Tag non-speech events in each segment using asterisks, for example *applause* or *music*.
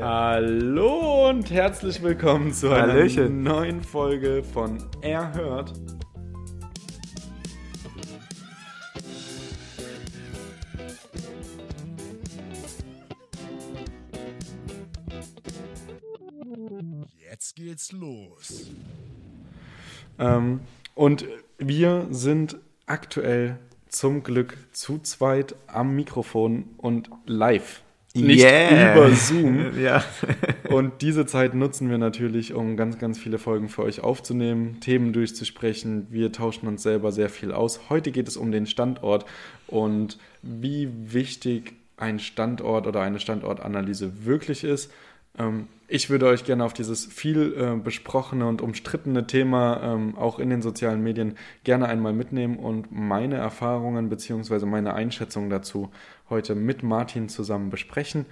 Hallo und herzlich willkommen zu einer Hallöchen. neuen Folge von Er hört. Ähm, und wir sind aktuell zum Glück zu zweit am Mikrofon und live. Nicht Yeah. über Zoom. *laughs* Ja. Und diese Zeit nutzen wir natürlich, um ganz, ganz viele Folgen für euch aufzunehmen, Themen durchzusprechen. Wir tauschen uns selber sehr viel aus. Heute geht es um den Standort und wie wichtig ein Standort oder eine Standortanalyse wirklich ist. Ähm, Ich würde euch gerne auf dieses viel äh, besprochene und umstrittene Thema ähm, auch in den sozialen Medien gerne einmal mitnehmen und meine Erfahrungen bzw. meine Einschätzung dazu heute mit Martin zusammen besprechen.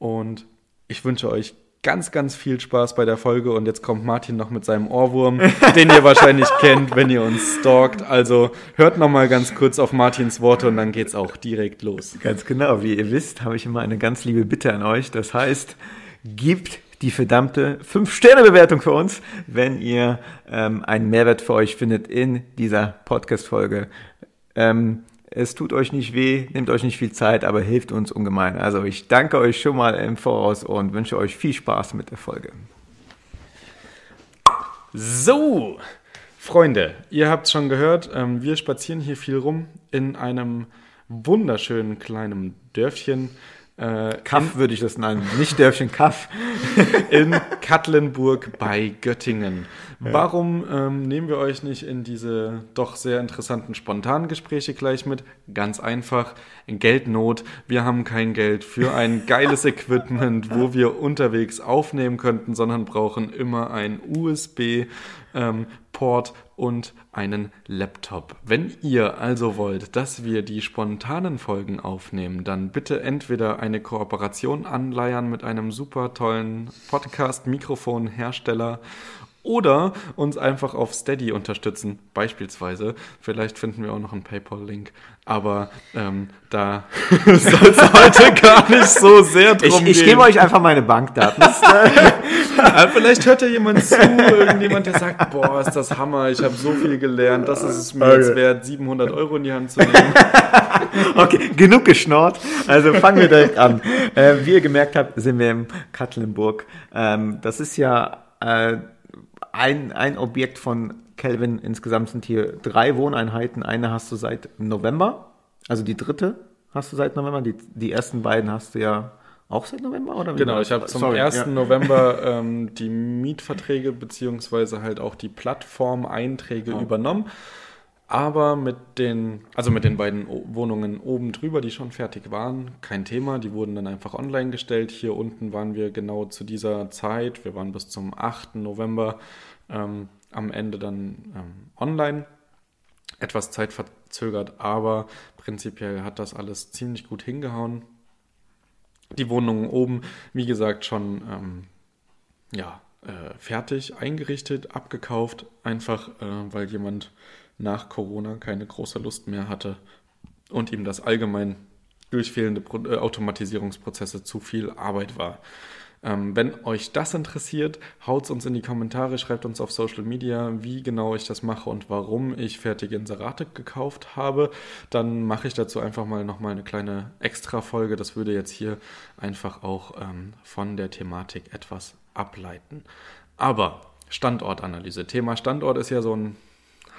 Und ich wünsche euch ganz, ganz viel Spaß bei der Folge. Und jetzt kommt Martin noch mit seinem Ohrwurm, *laughs* den ihr wahrscheinlich kennt, wenn ihr uns stalkt. Also hört noch mal ganz kurz auf Martins Worte und dann geht's auch direkt los. Ganz genau. Wie ihr wisst, habe ich immer eine ganz liebe Bitte an euch. Das heißt, gebt die verdammte 5-Sterne-Bewertung für uns, wenn ihr ähm, einen Mehrwert für euch findet in dieser Podcast-Folge. Ähm, es tut euch nicht weh, nehmt euch nicht viel Zeit, aber hilft uns ungemein. Also ich danke euch schon mal im Voraus und wünsche euch viel Spaß mit der Folge. So, Freunde, ihr habt schon gehört, ähm, wir spazieren hier viel rum in einem wunderschönen kleinen Dörfchen. Äh, Kaff würde ich das nennen, nicht Dörfchen Kaff. *laughs* in Katlenburg bei Göttingen. Warum ähm, nehmen wir euch nicht in diese doch sehr interessanten spontanen Gespräche gleich mit? Ganz einfach, Geldnot. Wir haben kein Geld für ein *laughs* geiles Equipment, wo wir unterwegs aufnehmen könnten, sondern brauchen immer ein USB. Ähm, Port und einen Laptop. Wenn ihr also wollt, dass wir die spontanen Folgen aufnehmen, dann bitte entweder eine Kooperation anleiern mit einem super tollen Podcast-Mikrofon-Hersteller oder uns einfach auf Steady unterstützen, beispielsweise. Vielleicht finden wir auch noch einen PayPal-Link, aber ähm, da *laughs* soll es heute gar nicht so sehr drum Ich, ich gehen. gebe euch einfach meine Bankdaten. *laughs* *laughs* Äh, vielleicht hört ja jemand zu, irgendjemand, der sagt, boah, ist das Hammer, ich habe so viel gelernt, das ist es mir jetzt wert, 700 Euro in die Hand zu nehmen. Okay, genug geschnort. Also fangen wir direkt an. Äh, wie ihr gemerkt habt, sind wir im Katlenburg. Ähm, das ist ja äh, ein, ein Objekt von Kelvin. Insgesamt sind hier drei Wohneinheiten. Eine hast du seit November, also die dritte hast du seit November. Die, die ersten beiden hast du ja auch seit November, oder? Genau, ich habe zum Sorry, 1. ja. November ähm, die Mietverträge beziehungsweise halt auch die Plattform-Einträge übernommen. Aber mit den, also mit den beiden Wohnungen oben drüber, die schon fertig waren, kein Thema. Die wurden dann einfach online gestellt. Hier unten waren wir genau zu dieser Zeit. Wir waren bis zum 8. November ähm, am Ende dann ähm, online. Etwas zeitverzögert, aber prinzipiell hat das alles ziemlich gut hingehauen. Die Wohnungen oben, wie gesagt, schon ähm, ja, äh, fertig eingerichtet, abgekauft, einfach äh, weil jemand nach Corona keine große Lust mehr hatte und ihm das allgemein durch fehlende äh, Automatisierungsprozesse zu viel Arbeit war. Ähm, wenn euch das interessiert, haut uns in die Kommentare, schreibt uns auf Social Media, wie genau ich das mache und warum ich fertige Inserate gekauft habe. Dann mache ich dazu einfach mal nochmal eine kleine Extra-Folge. Das würde jetzt hier einfach auch ähm, von der Thematik etwas ableiten. Aber Standortanalyse. Thema Standort ist ja so ein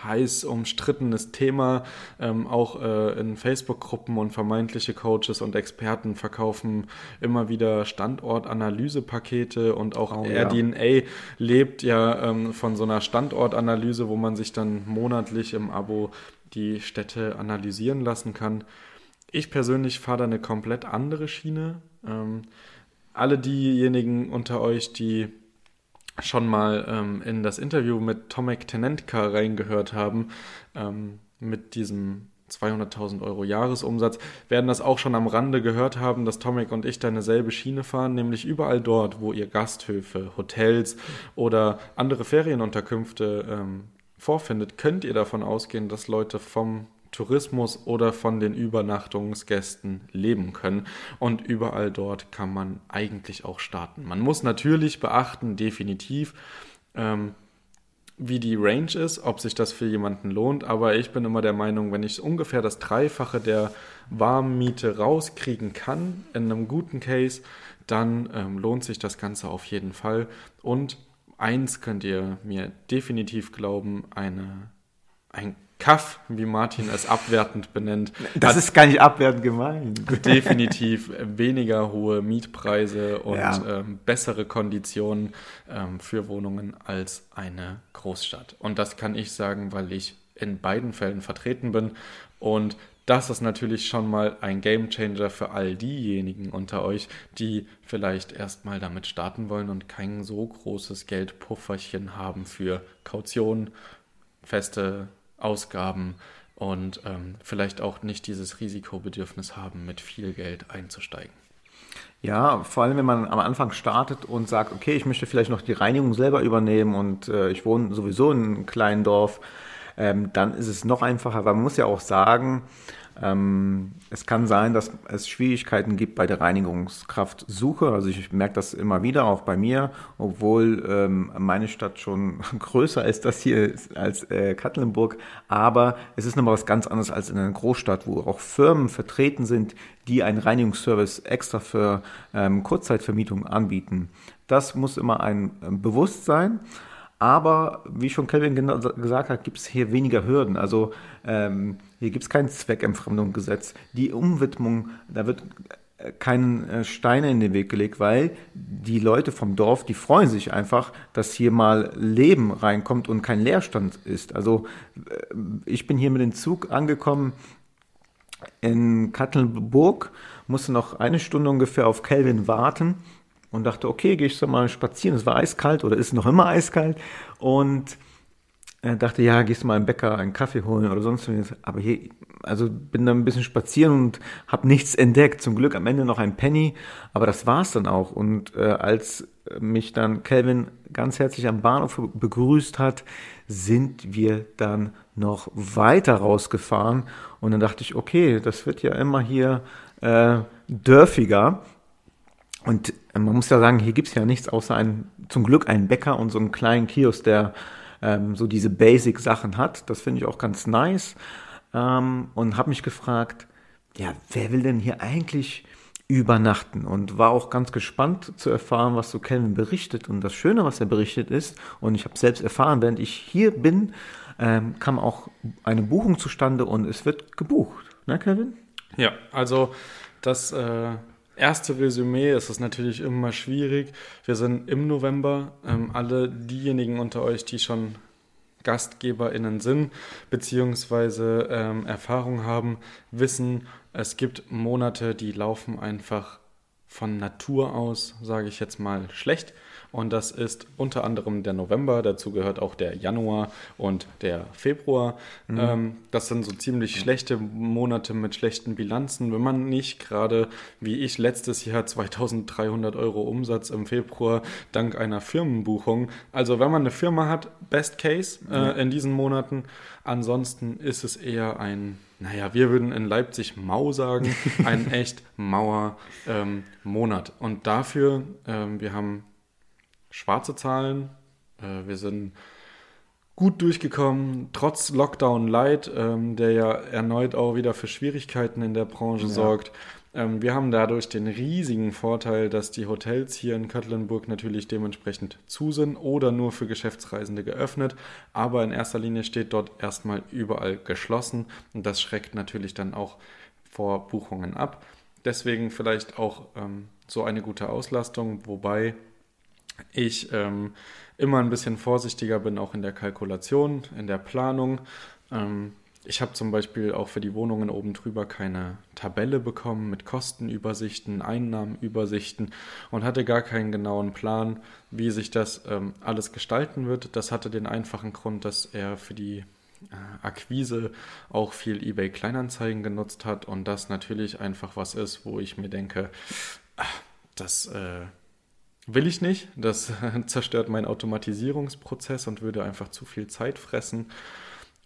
heiß umstrittenes Thema. Ähm, auch äh, in Facebook-Gruppen und vermeintliche Coaches und Experten verkaufen immer wieder Standortanalysepakete und auch Oh, ja. RDNA lebt ja ähm, von so einer Standortanalyse, wo man sich dann monatlich im Abo die Städte analysieren lassen kann. Ich persönlich fahre da eine komplett andere Schiene. Ähm, alle diejenigen unter euch, die schon mal ähm, in das Interview mit Tomek Tenentka reingehört haben, ähm, mit diesem 200.000 Euro Jahresumsatz, werden das auch schon am Rande gehört haben, dass Tomek und ich da eine selbe Schiene fahren, nämlich überall dort, wo ihr Gasthöfe, Hotels oder andere Ferienunterkünfte ähm, vorfindet, könnt ihr davon ausgehen, dass Leute vom Tourismus oder von den Übernachtungsgästen leben können. Und überall dort kann man eigentlich auch starten. Man muss natürlich beachten, definitiv, ähm, wie die Range ist, ob sich das für jemanden lohnt. Aber ich bin immer der Meinung, wenn ich ungefähr das Dreifache der Warmmiete rauskriegen kann, in einem guten Case, dann ähm, lohnt sich das Ganze auf jeden Fall. Und eins könnt ihr mir definitiv glauben, eine, ein Kaff, wie Martin es abwertend benennt. Das ist gar nicht abwertend gemeint. Definitiv weniger hohe Mietpreise und ja. ähm, bessere Konditionen ähm, für Wohnungen als eine Großstadt. Und das kann ich sagen, weil ich in beiden Fällen vertreten bin. Und das ist natürlich schon mal ein Gamechanger für all diejenigen unter euch, die vielleicht erstmal damit starten wollen und kein so großes Geldpufferchen haben für Kaution, feste Ausgaben und ähm, vielleicht auch nicht dieses Risikobedürfnis haben, mit viel Geld einzusteigen. Ja, vor allem wenn man am Anfang startet und sagt, okay, ich möchte vielleicht noch die Reinigung selber übernehmen und äh, ich wohne sowieso in einem kleinen Dorf, ähm, dann ist es noch einfacher, weil man muss ja auch sagen, ähm, es kann sein, dass es Schwierigkeiten gibt bei der Reinigungskraftsuche. Also ich merke das immer wieder, auch bei mir, obwohl ähm, meine Stadt schon *laughs* größer ist, das hier als äh, Katlenburg. Aber es ist nochmal was ganz anderes als in einer Großstadt, wo auch Firmen vertreten sind, die einen Reinigungsservice extra für ähm, Kurzzeitvermietung anbieten. Das muss immer ein äh, Bewusstsein. Aber wie schon Kelvin gesagt hat, gibt es hier weniger Hürden. Also ähm, hier gibt es kein Zweckentfremdungsgesetz. Die Umwidmung, da wird äh, kein äh, Steine in den Weg gelegt, weil die Leute vom Dorf, die freuen sich einfach, dass hier mal Leben reinkommt und kein Leerstand ist. Also äh, ich bin hier mit dem Zug angekommen in Kattelburg, musste noch eine Stunde ungefähr auf Kelvin warten und dachte, okay, gehe ich so mal spazieren. Es war eiskalt oder ist noch immer eiskalt und dachte, ja, gehst du mal im Bäcker einen Kaffee holen oder sonst was. Aber hier, also bin dann ein bisschen spazieren und habe nichts entdeckt. Zum Glück am Ende noch ein Penny, aber das war's dann auch. Und äh, als mich dann Kelvin ganz herzlich am Bahnhof begrüßt hat, sind wir dann noch weiter rausgefahren. Und dann dachte ich, okay, das wird ja immer hier äh, dörfiger. Und man muss ja sagen, hier gibt es ja nichts außer ein, zum Glück einen Bäcker und so einen kleinen Kiosk, der ähm, so diese Basic-Sachen hat. Das finde ich auch ganz nice. Ähm, und habe mich gefragt, ja, wer will denn hier eigentlich übernachten? Und war auch ganz gespannt zu erfahren, was so Kelvin berichtet. Und das Schöne, was er berichtet ist, und ich habe selbst erfahren, während ich hier bin, ähm, kam auch eine Buchung zustande und es wird gebucht. Ne, Kelvin? Ja, also das... Äh erste Resümee ist es natürlich immer schwierig. Wir sind im November. Ähm, alle diejenigen unter euch, die schon GastgeberInnen sind, beziehungsweise ähm, Erfahrung haben, wissen, es gibt Monate, die laufen einfach von Natur aus, sage ich jetzt mal, schlecht. Und das ist unter anderem der November, dazu gehört auch der Januar und der Februar. Mhm. Ähm, das sind so ziemlich schlechte Monate mit schlechten Bilanzen. Wenn man nicht gerade, wie ich letztes Jahr, 2300 Euro Umsatz im Februar dank einer Firmenbuchung. Also wenn man eine Firma hat, Best Case äh, in diesen Monaten. Ansonsten ist es eher ein naja, wir würden in Leipzig mau sagen, *laughs* ein echt mauer ähm, Monat. Und dafür, ähm, wir haben schwarze Zahlen. Äh, wir sind gut durchgekommen, trotz Lockdown Light, ähm, der ja erneut auch wieder für Schwierigkeiten in der Branche ja. sorgt. Ähm, wir haben dadurch den riesigen Vorteil, dass die Hotels hier in Köttlenburg natürlich dementsprechend zu sind oder nur für Geschäftsreisende geöffnet. Aber in erster Linie steht dort erstmal überall geschlossen und das schreckt natürlich dann auch vor Buchungen ab. Deswegen vielleicht auch ähm, so eine gute Auslastung, wobei ich ähm, immer ein bisschen vorsichtiger bin, auch in der Kalkulation, in der Planung. Ähm, ich habe zum Beispiel auch für die Wohnungen oben drüber keine Tabelle bekommen mit Kostenübersichten, Einnahmenübersichten und hatte gar keinen genauen Plan, wie sich das ähm, alles gestalten wird. Das hatte den einfachen Grund, dass er für die äh, Akquise auch viel eBay Kleinanzeigen genutzt hat und das natürlich einfach was ist, wo ich mir denke, ach, das äh, will ich nicht. Das *laughs* zerstört meinen Automatisierungsprozess und würde einfach zu viel Zeit fressen.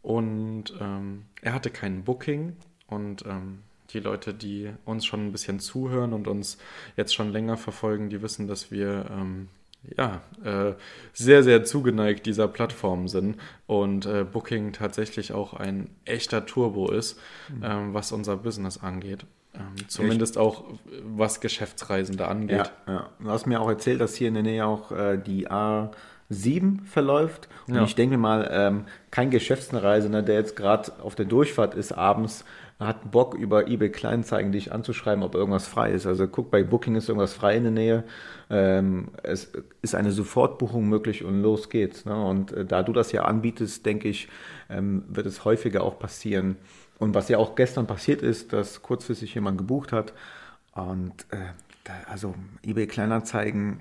Und ähm, er hatte kein Booking und ähm, die Leute, die uns schon ein bisschen zuhören und uns jetzt schon länger verfolgen, die wissen, dass wir ähm, ja, äh, sehr, sehr zugeneigt dieser Plattform sind und äh, Booking tatsächlich auch ein echter Turbo ist, mhm. ähm, was unser Business angeht. Ähm, zumindest Echt? auch was Geschäftsreisende angeht. Ja, ja, Du hast mir auch erzählt, dass hier in der Nähe auch äh, die A7 verläuft. Und ja. ich denke mal, ähm, kein Geschäftsreisender, der jetzt gerade auf der Durchfahrt ist, abends hat Bock, über eBay Kleinzeigen dich anzuschreiben, ob irgendwas frei ist. Also guck, bei Booking ist irgendwas frei in der Nähe. Ähm, es ist eine Sofortbuchung möglich und los geht's. Ne? Und äh, da du das ja anbietest, denke ich, ähm, wird es häufiger auch passieren. Und was ja auch gestern passiert ist, dass kurzfristig jemand gebucht hat. Und äh, da, also eBay Kleinanzeigen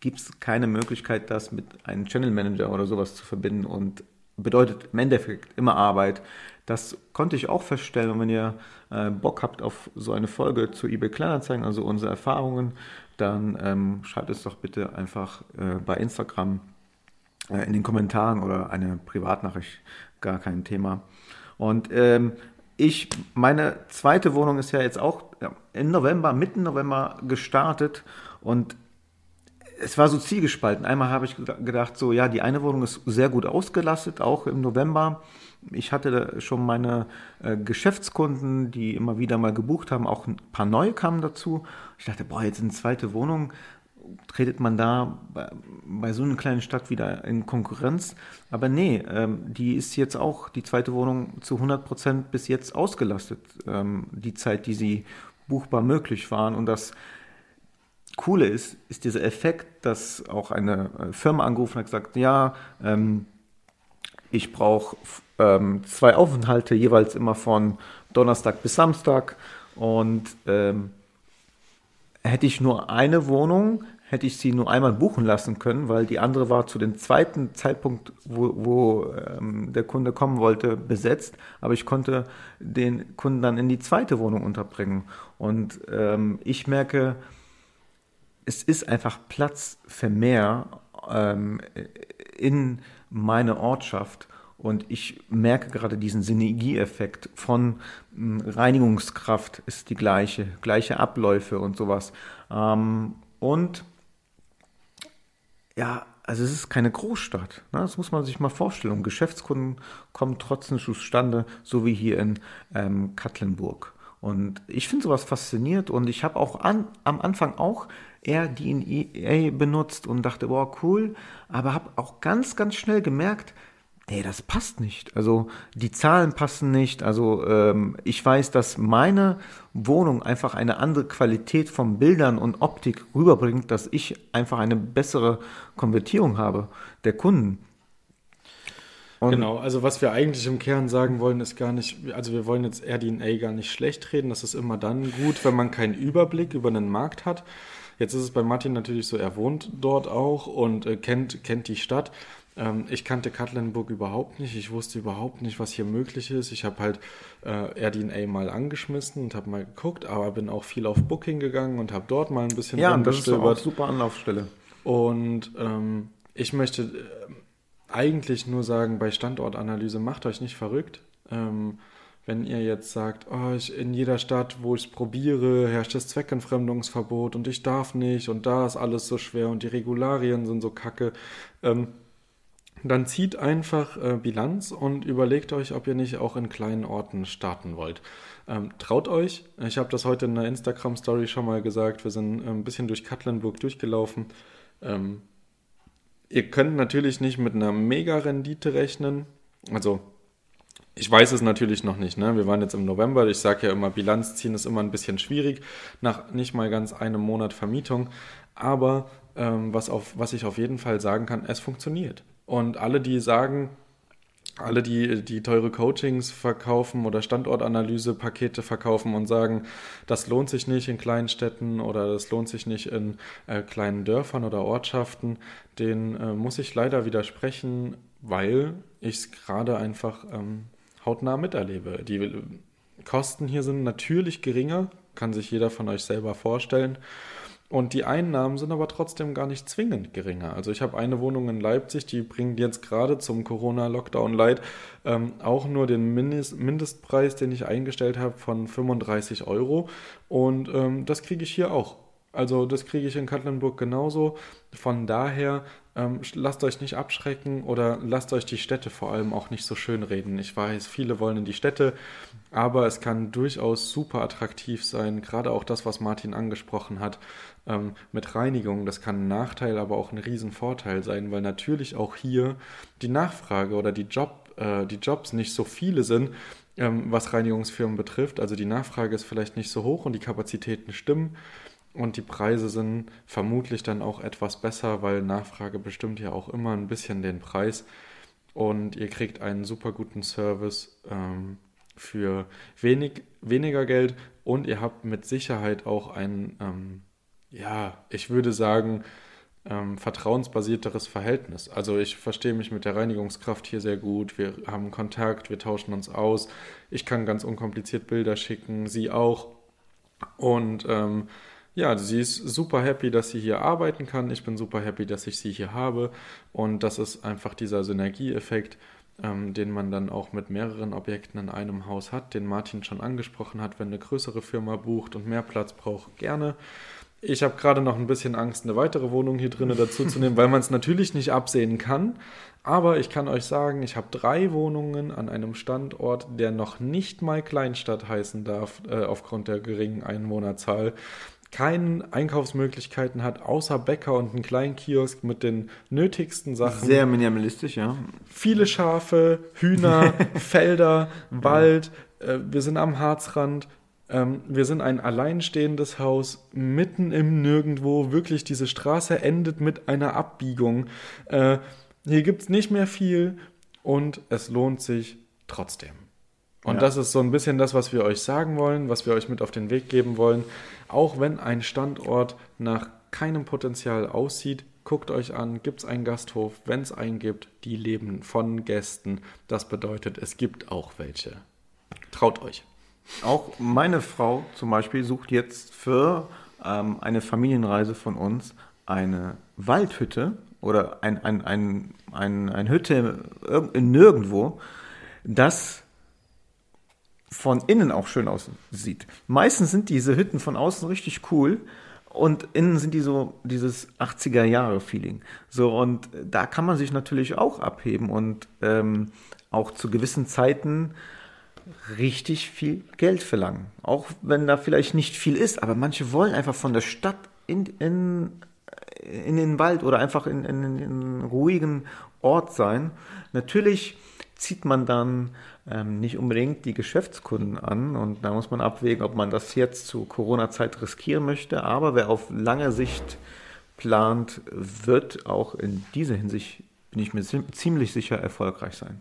gibt es keine Möglichkeit, das mit einem Channel Manager oder sowas zu verbinden und bedeutet im Endeffekt immer Arbeit. Das konnte ich auch feststellen. Und wenn ihr äh, Bock habt auf so eine Folge zu eBay Kleinanzeigen, also unsere Erfahrungen, dann ähm, schreibt es doch bitte einfach äh, bei Instagram äh, in den Kommentaren oder eine Privatnachricht, gar kein Thema. Und ähm, ich, meine zweite Wohnung ist ja jetzt auch im November, mitten November gestartet und es war so zielgespalten. Einmal habe ich gedacht, so, ja, die eine Wohnung ist sehr gut ausgelastet, auch im November. Ich hatte schon meine äh, Geschäftskunden, die immer wieder mal gebucht haben, auch ein paar neue kamen dazu. Ich dachte, boah, jetzt eine zweite Wohnung, tretet man da bei, bei so einer kleinen Stadt wieder in Konkurrenz. Aber nee, ähm, die ist jetzt auch, die zweite Wohnung, zu 100 Prozent bis jetzt ausgelastet. Ähm, die Zeit, die sie buchbar möglich waren. Und das Coole ist, ist dieser Effekt, dass auch eine äh, Firma angerufen hat gesagt, ja, ähm, ich brauche ähm, zwei Aufenthalte, jeweils immer von Donnerstag bis Samstag. Und ähm, hätte ich nur eine Wohnung, hätte ich sie nur einmal buchen lassen können, weil die andere war zu dem zweiten Zeitpunkt, wo, wo ähm, der Kunde kommen wollte, besetzt. Aber ich konnte den Kunden dann in die zweite Wohnung unterbringen. Und ähm, ich merke, es ist einfach Platz für mehr ähm, in meiner Ortschaft. Und ich merke gerade diesen Synergieeffekt von hm, Reinigungskraft ist die gleiche, gleiche Abläufe und sowas. Ähm, und ja, also es ist keine Großstadt. Ne? Das muss man sich mal vorstellen. Und Geschäftskunden kommen trotzdem zustande, so wie hier in ähm, Katlenburg. Und ich finde sowas fasziniert und ich habe auch an, am Anfang auch eher DNA benutzt und dachte, boah, cool, aber habe auch ganz, ganz schnell gemerkt, nee, das passt nicht. Also die Zahlen passen nicht. Also ähm, ich weiß, dass meine Wohnung einfach eine andere Qualität von Bildern und Optik rüberbringt, dass ich einfach eine bessere Konvertierung habe der Kunden. Und genau, also was wir eigentlich im Kern sagen wollen, ist gar nicht, also wir wollen jetzt RDNA gar nicht schlecht reden. Das ist immer dann gut, wenn man keinen Überblick über einen Markt hat. Jetzt ist es bei Martin natürlich so, er wohnt dort auch und äh, kennt, kennt die Stadt. Ähm, ich kannte Katlenburg überhaupt nicht. Ich wusste überhaupt nicht, was hier möglich ist. Ich habe halt äh, RDNA mal angeschmissen und habe mal geguckt, aber bin auch viel auf Booking gegangen und habe dort mal ein bisschen Ja, und das ist auch super Anlaufstelle. Und ähm, ich möchte äh, eigentlich nur sagen, bei Standortanalyse macht euch nicht verrückt. Ähm, wenn ihr jetzt sagt, oh, ich, in jeder Stadt, wo ich es probiere, herrscht das Zweckentfremdungsverbot und ich darf nicht und da ist alles so schwer und die Regularien sind so kacke, ähm, dann zieht einfach äh, Bilanz und überlegt euch, ob ihr nicht auch in kleinen Orten starten wollt. Ähm, traut euch. Ich habe das heute in einer Instagram-Story schon mal gesagt. Wir sind ein bisschen durch Katlenburg durchgelaufen. Ähm, ihr könnt natürlich nicht mit einer Mega-Rendite rechnen. Also ich weiß es natürlich noch nicht. Ne? Wir waren jetzt im November. Ich sage ja immer, Bilanz ziehen ist immer ein bisschen schwierig, nach nicht mal ganz einem Monat Vermietung. Aber ähm, was, auf, was ich auf jeden Fall sagen kann, es funktioniert. Und alle, die sagen, alle, die, die teure Coachings verkaufen oder Standortanalyse-Pakete verkaufen und sagen, das lohnt sich nicht in kleinen Städten oder das lohnt sich nicht in äh, kleinen Dörfern oder Ortschaften, den äh, muss ich leider widersprechen, weil ich es gerade einfach ähm, hautnah miterlebe. Die Kosten hier sind natürlich geringer, kann sich jeder von euch selber vorstellen. Und die Einnahmen sind aber trotzdem gar nicht zwingend geringer. Also ich habe eine Wohnung in Leipzig, die bringt jetzt gerade zum Corona-Lockdown-Light ähm, auch nur den Mindest Mindestpreis, den ich eingestellt habe, von 35 Euro. Und ähm, das kriege ich hier auch. Also das kriege ich in Katlenburg genauso. Von daher ähm, lasst euch nicht abschrecken oder lasst euch die Städte vor allem auch nicht so schön reden. Ich weiß, viele wollen in die Städte, aber es kann durchaus super attraktiv sein. Gerade auch das, was Martin angesprochen hat ähm, mit Reinigung. Das kann ein Nachteil, aber auch ein Riesenvorteil sein, weil natürlich auch hier die Nachfrage oder die, Job, äh, die Jobs nicht so viele sind, ähm, was Reinigungsfirmen betrifft. Also die Nachfrage ist vielleicht nicht so hoch und die Kapazitäten stimmen. Und die Preise sind vermutlich dann auch etwas besser, weil Nachfrage bestimmt ja auch immer ein bisschen den Preis. Und ihr kriegt einen super guten Service ähm, für wenig, weniger Geld und ihr habt mit Sicherheit auch ein, ähm, ja, ich würde sagen, ähm, vertrauensbasierteres Verhältnis. Also ich verstehe mich mit der Reinigungskraft hier sehr gut. Wir haben Kontakt, wir tauschen uns aus. Ich kann ganz unkompliziert Bilder schicken, sie auch. Und ähm, ja, sie ist super happy, dass sie hier arbeiten kann. Ich bin super happy, dass ich sie hier habe. Und das ist einfach dieser Synergieeffekt, ähm, den man dann auch mit mehreren Objekten in einem Haus hat, den Martin schon angesprochen hat. Wenn eine größere Firma bucht und mehr Platz braucht, gerne. Ich habe gerade noch ein bisschen Angst, eine weitere Wohnung hier drinnen dazu zu nehmen, weil man es natürlich nicht absehen kann. Aber ich kann euch sagen, ich habe drei Wohnungen an einem Standort, der noch nicht mal Kleinstadt heißen darf, äh, aufgrund der geringen Einwohnerzahl keine Einkaufsmöglichkeiten hat, außer Bäcker und einen kleinen Kiosk mit den nötigsten Sachen. Sehr minimalistisch, ja. Viele Schafe, Hühner, *laughs* Felder, Wald. Äh, wir sind am Harzrand. Ähm, wir sind ein alleinstehendes Haus mitten im Nirgendwo. Wirklich, diese Straße endet mit einer Abbiegung. Äh, hier gibt es nicht mehr viel und es lohnt sich trotzdem. Und ja. das ist so ein bisschen das, was wir euch sagen wollen, was wir euch mit auf den Weg geben wollen. Auch wenn ein Standort nach keinem Potenzial aussieht, guckt euch an, gibt es einen Gasthof? Wenn es einen gibt, die leben von Gästen. Das bedeutet, es gibt auch welche. Traut euch. Auch meine Frau zum Beispiel sucht jetzt für ähm, eine Familienreise von uns eine Waldhütte oder ein, ein, ein, ein, ein Hütte in nirgendwo, das von innen auch schön aussieht. Meistens sind diese Hütten von außen richtig cool und innen sind die so dieses 80er Jahre Feeling. So und da kann man sich natürlich auch abheben und ähm, auch zu gewissen Zeiten richtig viel Geld verlangen. Auch wenn da vielleicht nicht viel ist, aber manche wollen einfach von der Stadt in, in, in den Wald oder einfach in, in, in einen ruhigen Ort sein. Natürlich zieht man dann ähm, nicht unbedingt die Geschäftskunden an. Und da muss man abwägen, ob man das jetzt zu Corona-Zeit riskieren möchte. Aber wer auf lange Sicht plant, wird auch in dieser Hinsicht, bin ich mir ziemlich sicher, erfolgreich sein.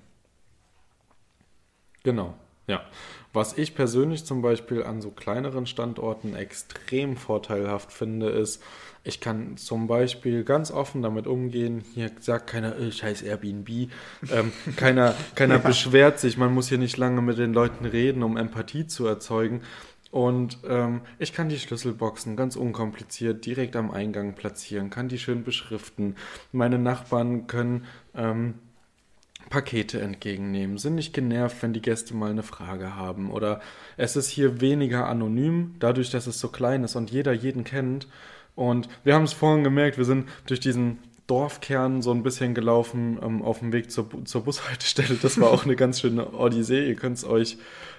Genau, ja. Was ich persönlich zum Beispiel an so kleineren Standorten extrem vorteilhaft finde, ist, ich kann zum Beispiel ganz offen damit umgehen. Hier sagt keiner, äh, scheiß Airbnb. Ähm, *laughs* keiner keiner ja. beschwert sich. Man muss hier nicht lange mit den Leuten reden, um Empathie zu erzeugen. Und ähm, ich kann die Schlüsselboxen ganz unkompliziert direkt am Eingang platzieren, kann die schön beschriften. Meine Nachbarn können ähm, Pakete entgegennehmen, sind nicht genervt, wenn die Gäste mal eine Frage haben. Oder es ist hier weniger anonym, dadurch, dass es so klein ist und jeder jeden kennt. Und wir haben es vorhin gemerkt, wir sind durch diesen Dorfkern so ein bisschen gelaufen ähm, auf dem Weg zur, zur Bushaltestelle. Das war auch eine ganz schöne Odyssee. Ihr könnt es euch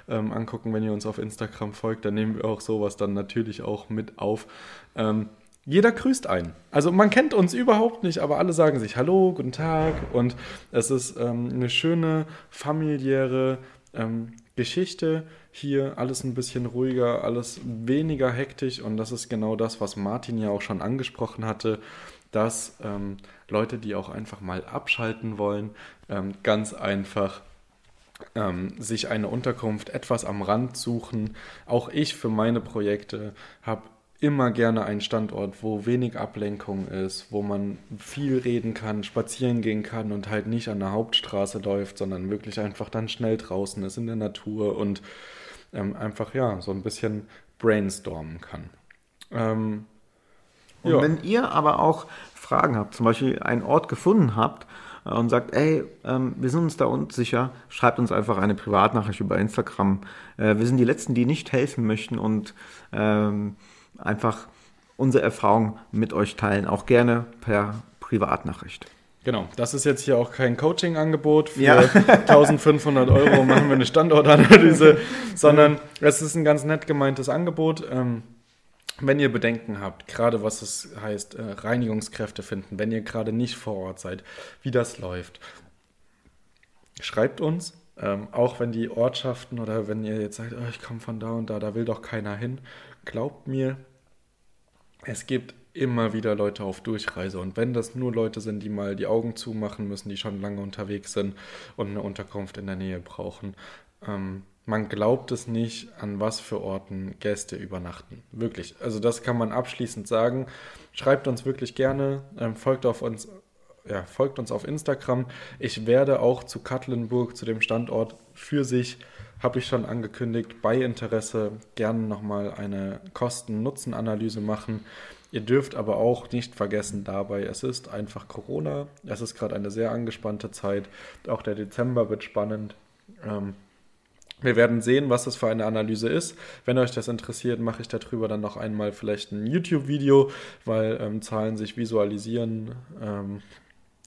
ähm, angucken, wenn ihr uns auf Instagram folgt. Da nehmen wir auch sowas dann natürlich auch mit auf. Ähm, jeder grüßt einen. Also man kennt uns überhaupt nicht, aber alle sagen sich Hallo, guten Tag. Und es ist ähm, eine schöne familiäre ähm, Geschichte, hier alles ein bisschen ruhiger, alles weniger hektisch und das ist genau das, was Martin ja auch schon angesprochen hatte, dass ähm, Leute, die auch einfach mal abschalten wollen, ähm, ganz einfach ähm, sich eine Unterkunft etwas am Rand suchen. Auch ich für meine Projekte habe immer gerne einen Standort, wo wenig Ablenkung ist, wo man viel reden kann, spazieren gehen kann und halt nicht an der Hauptstraße läuft, sondern wirklich einfach dann schnell draußen ist in der Natur und ähm, einfach ja so ein bisschen brainstormen kann. Ähm, Und Ja. wenn ihr aber auch Fragen habt, zum Beispiel einen Ort gefunden habt äh, und sagt, ey, ähm, wir sind uns da unsicher, schreibt uns einfach eine Privatnachricht über Instagram. Äh, wir sind die Letzten, die nicht helfen möchten und ähm, einfach unsere Erfahrung mit euch teilen, auch gerne per Privatnachricht. Genau, das ist jetzt hier auch kein Coaching-Angebot. Für Ja. *laughs* 1500 Euro machen wir eine Standortanalyse, *laughs* sondern es ist ein ganz nett gemeintes Angebot. Ähm, wenn ihr Bedenken habt, gerade was es heißt, äh, Reinigungskräfte finden, wenn ihr gerade nicht vor Ort seid, wie das läuft, schreibt uns. Ähm, auch wenn die Ortschaften oder wenn ihr jetzt sagt, oh, ich komme von da und da, da will doch keiner hin, glaubt mir, es gibt immer wieder Leute auf Durchreise. Und wenn das nur Leute sind, die mal die Augen zumachen müssen, die schon lange unterwegs sind und eine Unterkunft in der Nähe brauchen, ähm, man glaubt es nicht, an was für Orten Gäste übernachten. Wirklich. Also das kann man abschließend sagen. Schreibt uns wirklich gerne, ähm, folgt auf uns. Ja, folgt uns auf Instagram. Ich werde auch zu Katlenburg, zu dem Standort für sich, habe ich schon angekündigt, bei Interesse gerne nochmal eine Kosten-Nutzen-Analyse machen. Ihr dürft aber auch nicht vergessen dabei, es ist einfach Corona. Es ist gerade eine sehr angespannte Zeit. Auch der Dezember wird spannend. Ähm, wir werden sehen, was das für eine Analyse ist. Wenn euch das interessiert, mache ich darüber dann noch einmal vielleicht ein YouTube-Video, weil ähm, Zahlen sich visualisieren ähm,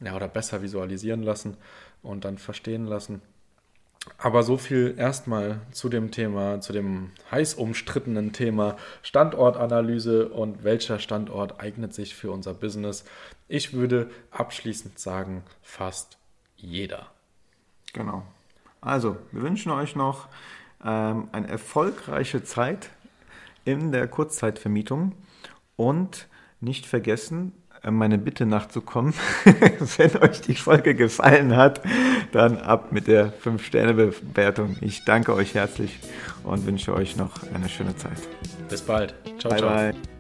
ja, oder besser visualisieren lassen und dann verstehen lassen. Aber so viel erstmal zu dem Thema, zu dem heiß umstrittenen Thema Standortanalyse und welcher Standort eignet sich für unser Business. Ich würde abschließend sagen, fast jeder. Genau. Also, wir wünschen euch noch ähm, eine erfolgreiche Zeit in der Kurzzeitvermietung und nicht vergessen, meine Bitte nachzukommen. *laughs* Wenn euch die Folge gefallen hat, dann ab mit der 5-Sterne-Bewertung. Ich danke euch herzlich und wünsche euch noch eine schöne Zeit. Bis bald. Ciao, bye ciao. bye.